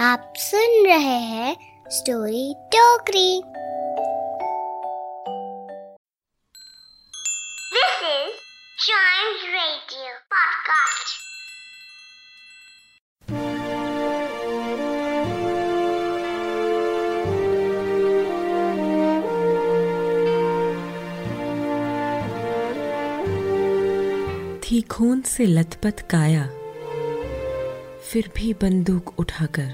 आप सुन रहे हैं स्टोरी टोकरी This is Chimes Radio Podcast. थी खून से लथपथ काया फिर भी बंदूक उठाकर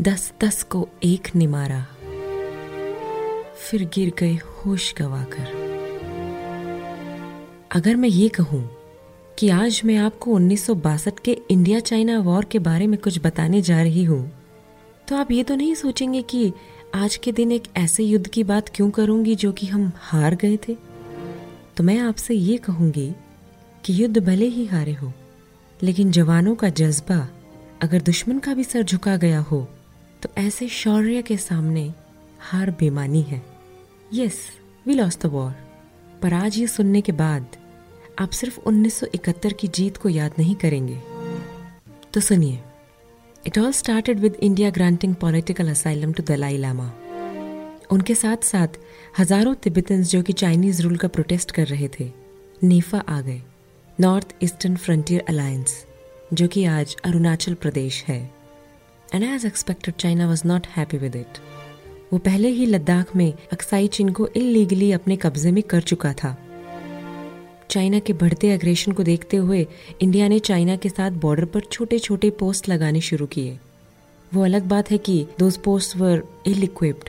दस दस को एक ने मारा फिर गिर गए होश गवाकर। अगर मैं ये कहूँ कि आज मैं आपको 1962 के इंडिया चाइना वॉर के बारे में कुछ बताने जा रही हूँ तो आप ये तो नहीं सोचेंगे कि आज के दिन एक ऐसे युद्ध की बात क्यों करूँगी जो कि हम हार गए थे? तो मैं आपसे ये कहूँगी कि युद्ध भले ही हारे हो, लेकिन जवानों का जज्बा अगर दुश्मन का भी सर झुका गया हो तो ऐसे शौर्य के सामने हार बेमानी है। Yes we lost the war पर आज ये सुनने के बाद आप सिर्फ़ 1971 की जीत को याद नहीं करेंगे। तो सुनिए it all started with India granting political asylum to Dalai Lama उनके साथ साथ हज़ारों तिब्बतन्स जो कि चाइनीज़ रूल का प्रोटेस्ट कर रहे थे नेफा आ गए नॉर्थ ईस्टर्न फ्रंटियर अलायंस जो कि आज अरुणाचल प्रदेश है। And as expected China was not happy with it वो पहले ही लद्दाख में अक्साई चीन को इलीगली अपने कब्जे में कर चुका था। चाइना के बढ़ते अग्रेशन को देखते हुए इंडिया ने चाइना के साथ बॉर्डर पर छोटे छोटे पोस्ट लगाने शुरू किए। वो अलग बात है कि those post were ill equipped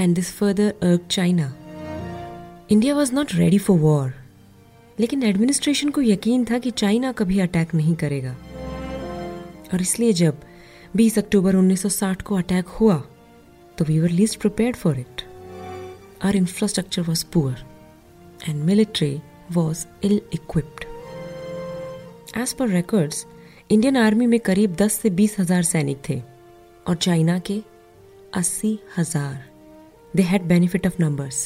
and this further irk China India was not ready for war लेकिन एडमिनिस्ट्रेशन को यकीन था कि चाइना कभी अटैक नहीं करेगा। और इसलिए जब 20 अक्टूबर 1960 को अटैक हुआ तो we were least prepared for it our infrastructure was poor and military was ill equipped as per records Indian army में करीब 10 से बीस हज़ार सैनिक थे और चाइना के अस्सी हज़ार। They had benefit of numbers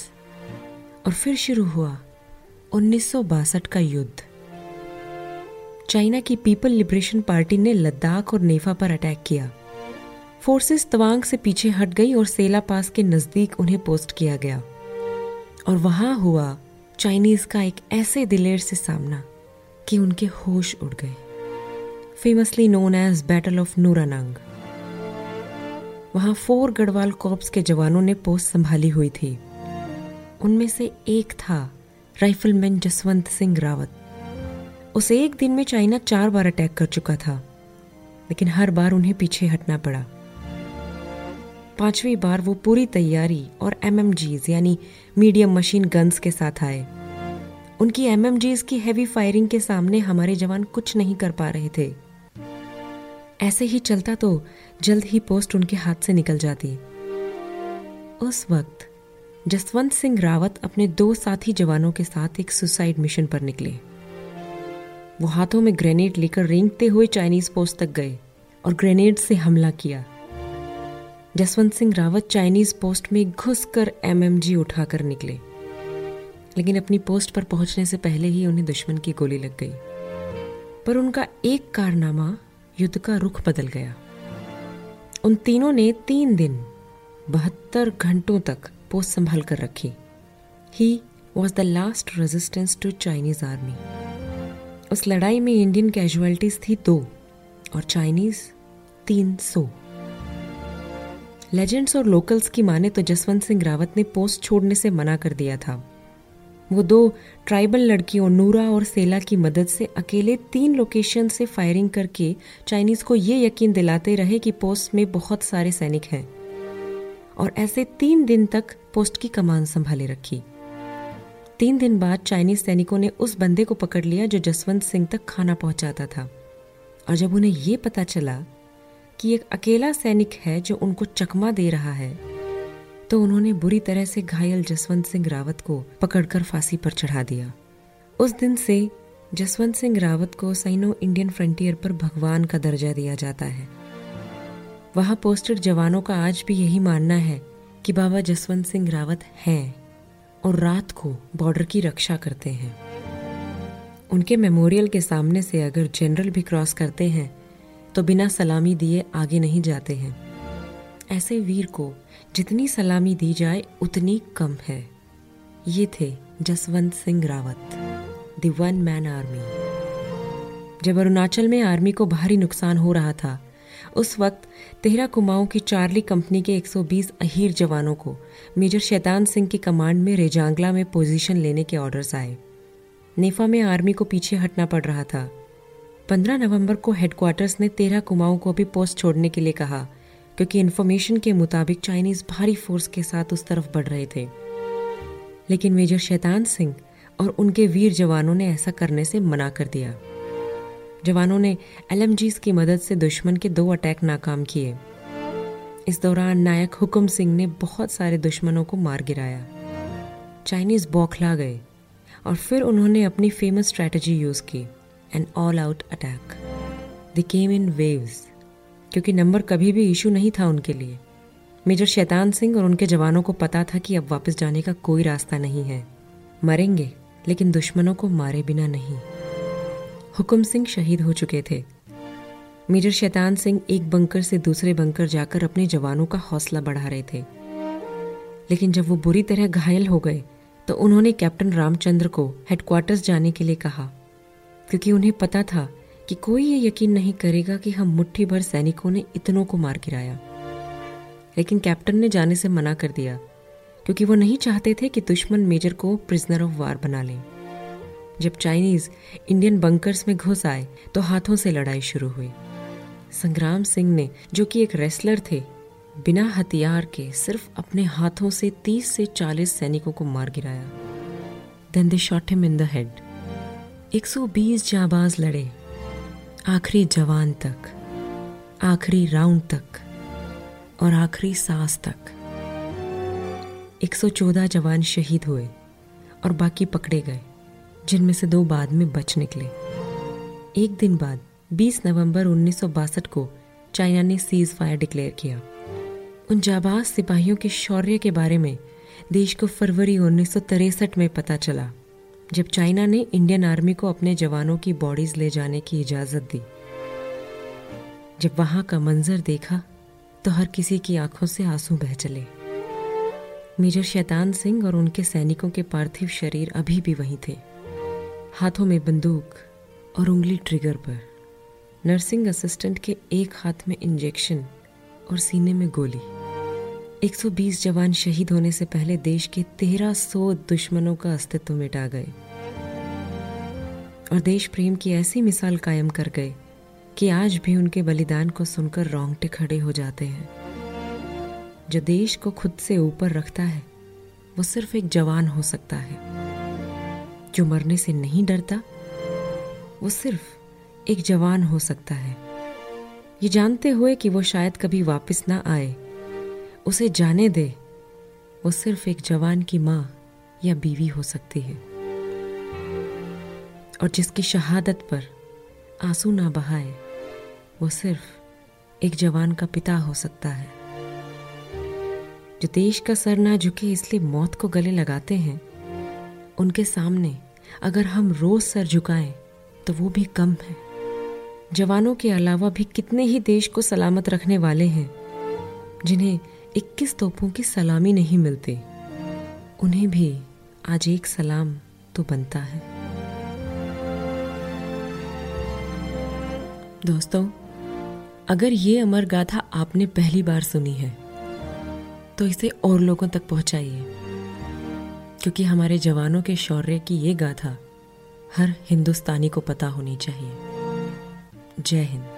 और फिर शुरू हुआ 1962 का युद्ध। चाइना की पीपल लिबरेशन पार्टी ने लद्दाख और नेफा पर अटैक किया। फोर्सेस तवांग से पीछे हट गई और सेला पास के नज़दीक उन्हें पोस्ट किया गया। और वहाँ हुआ चाइनीज़ का एक ऐसे दिलेर से सामना कि उनके होश उड़ गए। Famously known as battle of Nuranang वहाँ फोर गढ़वाल कॉप्स के जवानों ने पोस्ट संभाली हुई थी। उनमें से एक था राइफलमैन जसवंत सिंह रावत। उस एक दिन में चाइना चार बार अटैक कर चुका था, लेकिन हर बार उन्हें पीछे हटना पड़ा। पांचवी बार वो पूरी तैयारी और एमएमजीज यानी मीडियम मशीन गन्स के साथ आए। उनकी एमएमजीज की हैवी फायरिंग के सामने हमारे जवान कुछ नहीं कर पा रहे थे। ऐसे ही चलता तो जल्द ही पोस्ट उनके हाथ से निकल जाती। उस वक्त जसवंत सिंह रावत अपने दो साथी जवानों के साथ एक सुसाइड मिशन पर निकले। वो हाथों में ग्रेनेड लेकर रेंगते हुए चाइनीज़ पोस्ट तक गए और ग्रेनेड से हमला किया। जसवंत सिंह रावत चाइनीज़ पोस्ट में घुसकर एमएमजी उठाकर निकले। लेकिन अपनी पोस्ट पर पहुँचने से पहले ही उन्हें दुश्मन की गोली लग गई। पर उनका एक कारनामा युद्ध का रुख बदल गया। उन तीनों ने तीन दिन, बहत्तर घंटों तक पोस्ट संभाल कर रखी। He was the last resistance to Chinese army उस लड़ाई में इंडियन कैजुअलिटीज थी दो और चाइनीज़ तीन सौ। लेजेंड्स और लोकल्स की माने तो जसवंत सिंह रावत ने पोस्ट छोड़ने से मना कर दिया था। वो दो ट्राइबल लड़कियों नूरा और सेला की मदद से अकेले तीन लोकेशन से फायरिंग करके चाइनीज़ को ये यकीन दिलाते रहे कि पोस्ट में बहुत सारे सैनिक हैं और ऐसे तीन दिन तक पोस्ट की कमान संभाले रखी। तीन दिन बाद चाइनीज़ सैनिकों ने उस बंदे को पकड़ लिया जो जसवंत सिंह तक खाना पहुंचाता था। और जब उन्हें यह पता चला कि एक अकेला सैनिक है जो उनको चकमा दे रहा है तो उन्होंने बुरी तरह से घायल जसवंत सिंह रावत को पकड़कर फांसी पर चढ़ा दिया। उस दिन से जसवंत सिंह रावत को साइनो इंडियन फ्रंटियर पर भगवान का दर्जा दिया जाता है। वहाँ पोस्टेड जवानों का आज भी यही मानना है कि बाबा जसवंत सिंह रावत हैं। और रात को बॉर्डर की रक्षा करते हैं। उनके मेमोरियल के सामने से अगर जनरल भी क्रॉस करते हैं तो बिना सलामी दिए आगे नहीं जाते हैं। ऐसे वीर को जितनी सलामी दी जाए, उतनी कम है। ये थे Jaswant Singh Rawat, the one man army. जब अरुणाचल में आर्मी को भारी नुकसान हो रहा था उस वक्त तेरह कुमाऊं की चार्ली कंपनी के 120 अहीर जवानों को मेजर शैतान सिंह की कमांड में रेजांगला में पोजीशन लेने के ऑर्डर्स आए। नेफा में आर्मी को पीछे हटना पड़ रहा था। 15 नवंबर को हेडक्वार्टर्स ने तेरह कुमाऊं को भी पोस्ट छोड़ने के लिए कहा, क्योंकि इन्फॉर्मेशन के मुताबिक चाइनीज़ भारी फोर्स के साथ उस तरफ़ बढ़ रहे थे। लेकिन मेजर शैतान सिंह और उनके वीर जवानों ने ऐसा करने से मना कर दिया। जवानों ने एल की मदद से दुश्मन के दो अटैक नाकाम किए। इस दौरान नायक हुकुम सिंह ने बहुत सारे दुश्मनों को मार गिराया। चाइनीज़ बौखला गए और फिर उन्होंने अपनी फ़ेमस स्ट्रैटेजी यूज़ की an all out attack they came in waves क्योंकि नंबर कभी भी इशू नहीं था उनके लिए। मेजर शैतान सिंह और उनके जवानों को पता था कि अब वापस जाने का कोई रास्ता नहीं है। मरेंगे, लेकिन दुश्मनों को मारे बिना नहीं। हुकुम सिंह शहीद हो चुके थे। मेजर शैतान सिंह एक बंकर से दूसरे बंकर जाकर अपने जवानों का हौसला बढ़ा रहे थे। लेकिन जब वो बुरी तरह घायल हो गए तो उन्होंने कैप्टन रामचंद्र को हेडक्वार्टर्स जाने के लिए कहा, क्योंकि उन्हें पता था कि कोई ये यकीन नहीं करेगा कि हम मुट्ठी भर सैनिकों ने इतनों को मार गिराया। लेकिन कैप्टन ने जाने से मना कर दिया, क्योंकि वो नहीं चाहते थे कि दुश्मन मेजर को प्रिजनर ऑफ़ वार बना लें। जब चाइनीज़ इंडियन बंकर्स में घुस आए तो हाथों से लड़ाई शुरू हुई। संग्राम सिंह ने, जो कि एक रेसलर थे, बिना हथियार के सिर्फ़ अपने हाथों से 30 से 40 सैनिकों को मार गिराया। Then they shot him in the head 120 जाबाज लड़े। आखिरी जवान तक। आखिरी राउंड तक। और आखिरी सांस तक। 114 जवान शहीद हुए और बाकी पकड़े गए। जिनमें से दो बाद में बच निकले। एक दिन बाद 20 नवंबर उन्नीस को चाइना ने सीज फायर डिक्लेयर किया। उन जाबाज सिपाहियों के शौर्य के बारे में देश को फरवरी उन्नीस में पता चला, जब चाइना ने इंडियन आर्मी को अपने जवानों की बॉडीज ले जाने की इजाज़त दी। जब वहाँ का मंजर देखा तो हर किसी की आँखों से आँसू बह चले। मेजर शैतान सिंह और उनके सैनिकों के पार्थिव शरीर अभी भी वहीं थे। हाथों में बंदूक और उंगली ट्रिगर पर। नर्सिंग असिस्टेंट के एक हाथ में इंजेक्शन और सीने में गोली। 120 जवान शहीद होने से पहले देश के 1300 दुश्मनों का अस्तित्व मिटा गए। और देश प्रेम की ऐसी मिसाल कायम कर गए कि आज भी उनके बलिदान को सुनकर रोंगटे खड़े हो जाते हैं। जो देश को खुद से ऊपर रखता है, वो सिर्फ़ एक जवान हो सकता है। जो मरने से नहीं डरता, वो सिर्फ़ एक जवान हो सकता है। ये जानते हुए कि वो शायद कभी वापस ना आए, उसे जाने दे, वो सिर्फ़ एक जवान की माँ या बीवी हो सकती है। और जिसकी शहादत पर आँसू ना बहाए, वो सिर्फ़ एक जवान का पिता हो सकता है। जो देश का सर ना झुके, इसलिए मौत को गले लगाते हैं उनके सामने अगर हम रोज सर झुकाएँ तो वो भी कम है। जवानों के अलावा भी कितने ही देश को सलामत रखने वाले हैं, जिन्हें 21 तोपों की सलामी नहीं मिलती। उन्हें भी आज एक सलाम तो बनता है। दोस्तों, अगर ये अमर गाथा आपने पहली बार सुनी है तो इसे और लोगों तक पहुंचाइए। क्योंकि हमारे जवानों के शौर्य की ये गाथा हर हिंदुस्तानी को पता होनी चाहिए। जय हिंद।